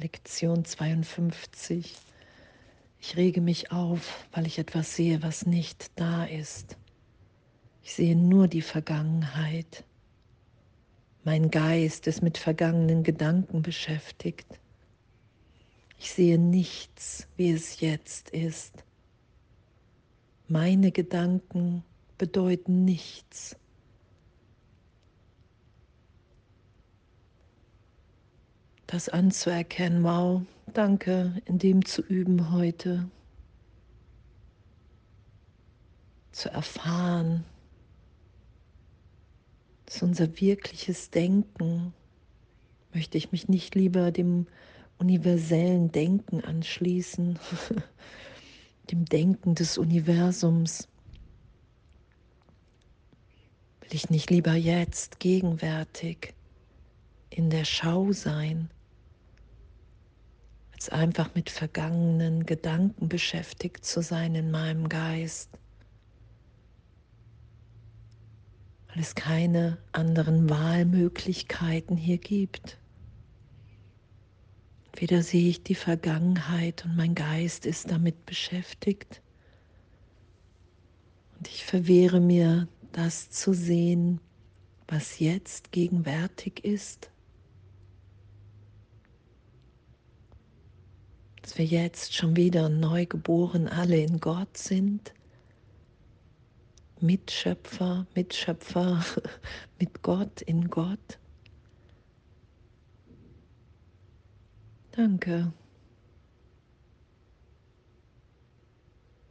Lektion 52. Ich rege mich auf, weil ich etwas sehe, was nicht da ist. Ich sehe nur die Vergangenheit. Mein Geist ist mit vergangenen Gedanken beschäftigt. Ich sehe nichts, wie es jetzt ist. Meine Gedanken bedeuten nichts. Das anzuerkennen, wow, danke, in dem zu üben heute, zu erfahren, dass unser wirkliches Denken, möchte ich mich nicht lieber dem universellen Denken anschließen, dem Denken des Universums. Will ich nicht lieber jetzt gegenwärtig in der Schau sein, als einfach mit vergangenen Gedanken beschäftigt zu sein in meinem Geist? weil es keine anderen Wahlmöglichkeiten hier gibt. Weder sehe ich die Vergangenheit und mein Geist ist damit beschäftigt. Und ich verwehre mir, das zu sehen, was jetzt gegenwärtig ist. Dass wir jetzt schon wieder neu geboren alle in Gott sind Mitschöpfer, Mitschöpfer mit Gott, in Gott. Danke.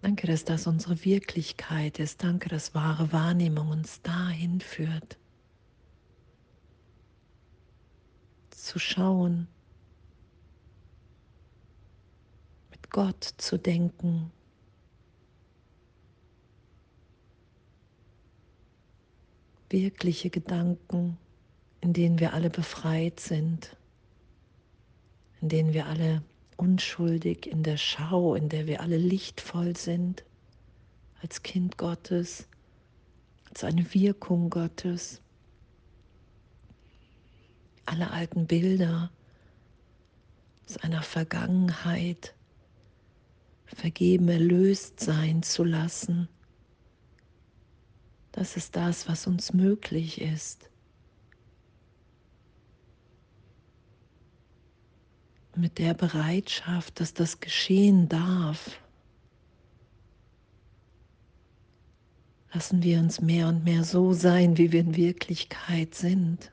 Danke, dass das unsere Wirklichkeit ist. Danke, dass wahre Wahrnehmung uns dahin führt. Zu schauen, mit Gott zu denken, wirkliche Gedanken, in denen wir alle befreit sind, in denen wir alle unschuldig in der Schau, in der wir alle lichtvoll sind, als Kind Gottes, als eine Wirkung Gottes. Alle alten Bilder aus einer Vergangenheit vergeben, erlöst sein zu lassen das ist das, was uns möglich ist. Mit der Bereitschaft, dass das geschehen darf, lassen wir uns mehr und mehr so sein, wie wir in Wirklichkeit sind.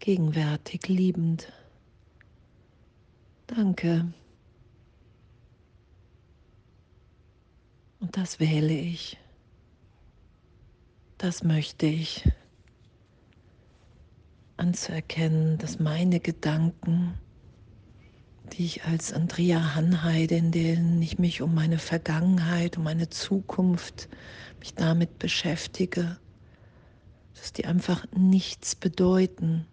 Gegenwärtig, liebend. Danke. Und das wähle ich. Das möchte ich. Anzuerkennen, dass meine Gedanken, die ich als Andrea Hanheide, in denen ich mich um meine Vergangenheit, um meine Zukunft, mich damit beschäftige, dass die einfach nichts bedeuten,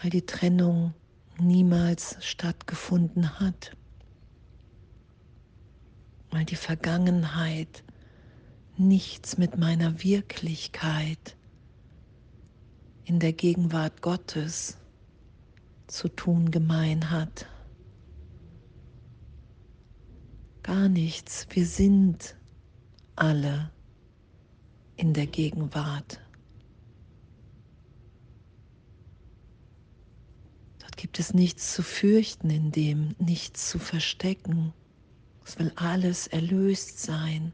weil die Trennung niemals stattgefunden hat weil die Vergangenheit nichts mit meiner Wirklichkeit in der Gegenwart Gottes zu tun gemein hat. Gar nichts. Wir sind alle in der Gegenwart. Gibt es nichts zu fürchten in dem, nichts zu verstecken. Es will alles erlöst sein,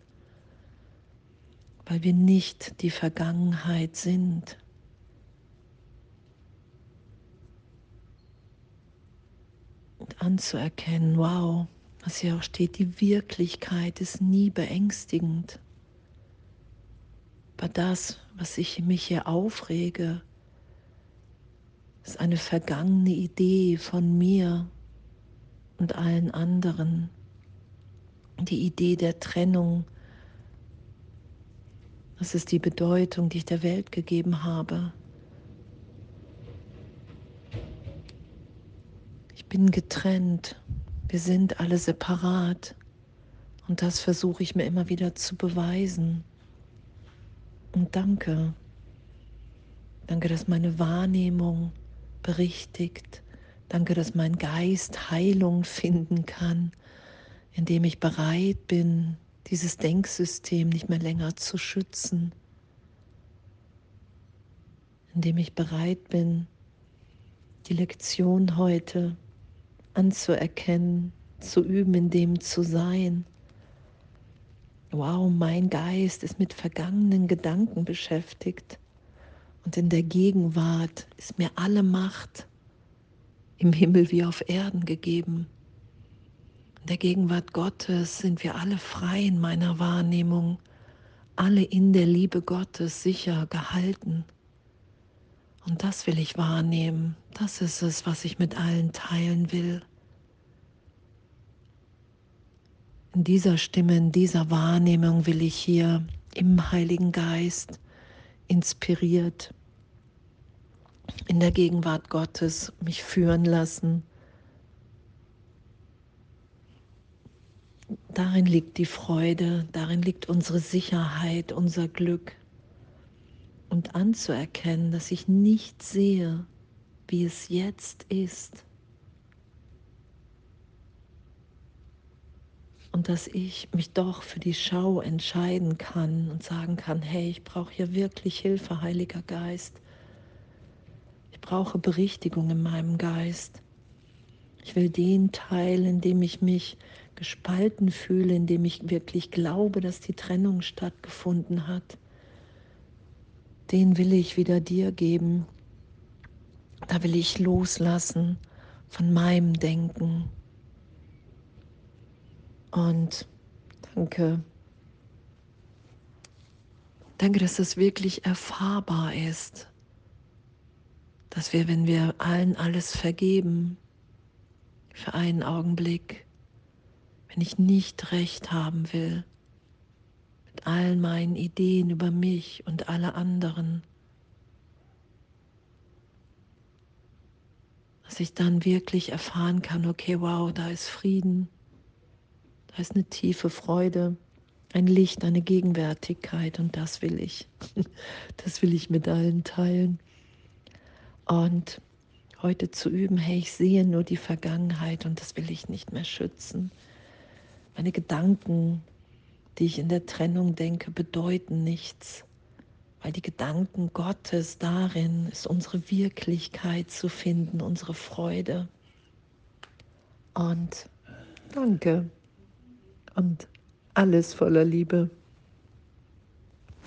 weil wir nicht die Vergangenheit sind. Und anzuerkennen, wow, was hier auch steht, die Wirklichkeit ist nie beängstigend. Aber das, was ich mich hier aufrege, ist eine vergangene Idee von mir und allen anderen die Idee der Trennung. Das ist die Bedeutung, die ich der Welt gegeben habe. Ich bin getrennt. Wir sind alle separat. Und das versuche ich mir immer wieder zu beweisen. Und danke. Danke, dass meine Wahrnehmung berichtigt. Danke, dass mein Geist Heilung finden kann, indem ich bereit bin, dieses Denksystem nicht mehr länger zu schützen, indem ich bereit bin, die Lektion heute anzuerkennen, zu üben, in dem zu sein. Wow, mein Geist ist mit vergangenen Gedanken beschäftigt und in der Gegenwart ist mir alle Macht im Himmel wie auf Erden gegeben. In der Gegenwart Gottes sind wir alle frei in meiner Wahrnehmung, alle in der Liebe Gottes sicher gehalten. Und das will ich wahrnehmen. Das ist es, was ich mit allen teilen will. In dieser Stimme, in dieser Wahrnehmung will ich hier im Heiligen Geist inspiriert in der Gegenwart Gottes mich führen lassen. Darin liegt die Freude, darin liegt unsere Sicherheit, unser Glück und anzuerkennen, dass ich nicht sehe, wie es jetzt ist. Und dass ich mich doch für die Schau entscheiden kann und sagen kann, hey, ich brauche hier wirklich Hilfe, Heiliger Geist. Ich brauche Berichtigung in meinem Geist. Ich will den Teil, in dem ich mich gespalten fühle, in dem ich wirklich glaube, dass die Trennung stattgefunden hat, den will ich wieder dir geben. Da will ich loslassen von meinem Denken. Und danke. Danke, dass das wirklich erfahrbar ist. Dass wir, wenn wir allen alles vergeben, für einen Augenblick, wenn ich nicht recht haben will, mit allen meinen Ideen über mich und alle anderen, dass ich dann wirklich erfahren kann, okay, wow, da ist Frieden, da ist eine tiefe Freude, ein Licht, eine Gegenwärtigkeit und das will ich. Das will ich mit allen teilen. Und heute zu üben, hey, ich sehe nur die Vergangenheit und das will ich nicht mehr schützen. Meine Gedanken die ich in der Trennung denke, bedeuten nichts, weil die Gedanken Gottes darin ist unsere Wirklichkeit zu finden, unsere Freude. Und danke und alles voller Liebe.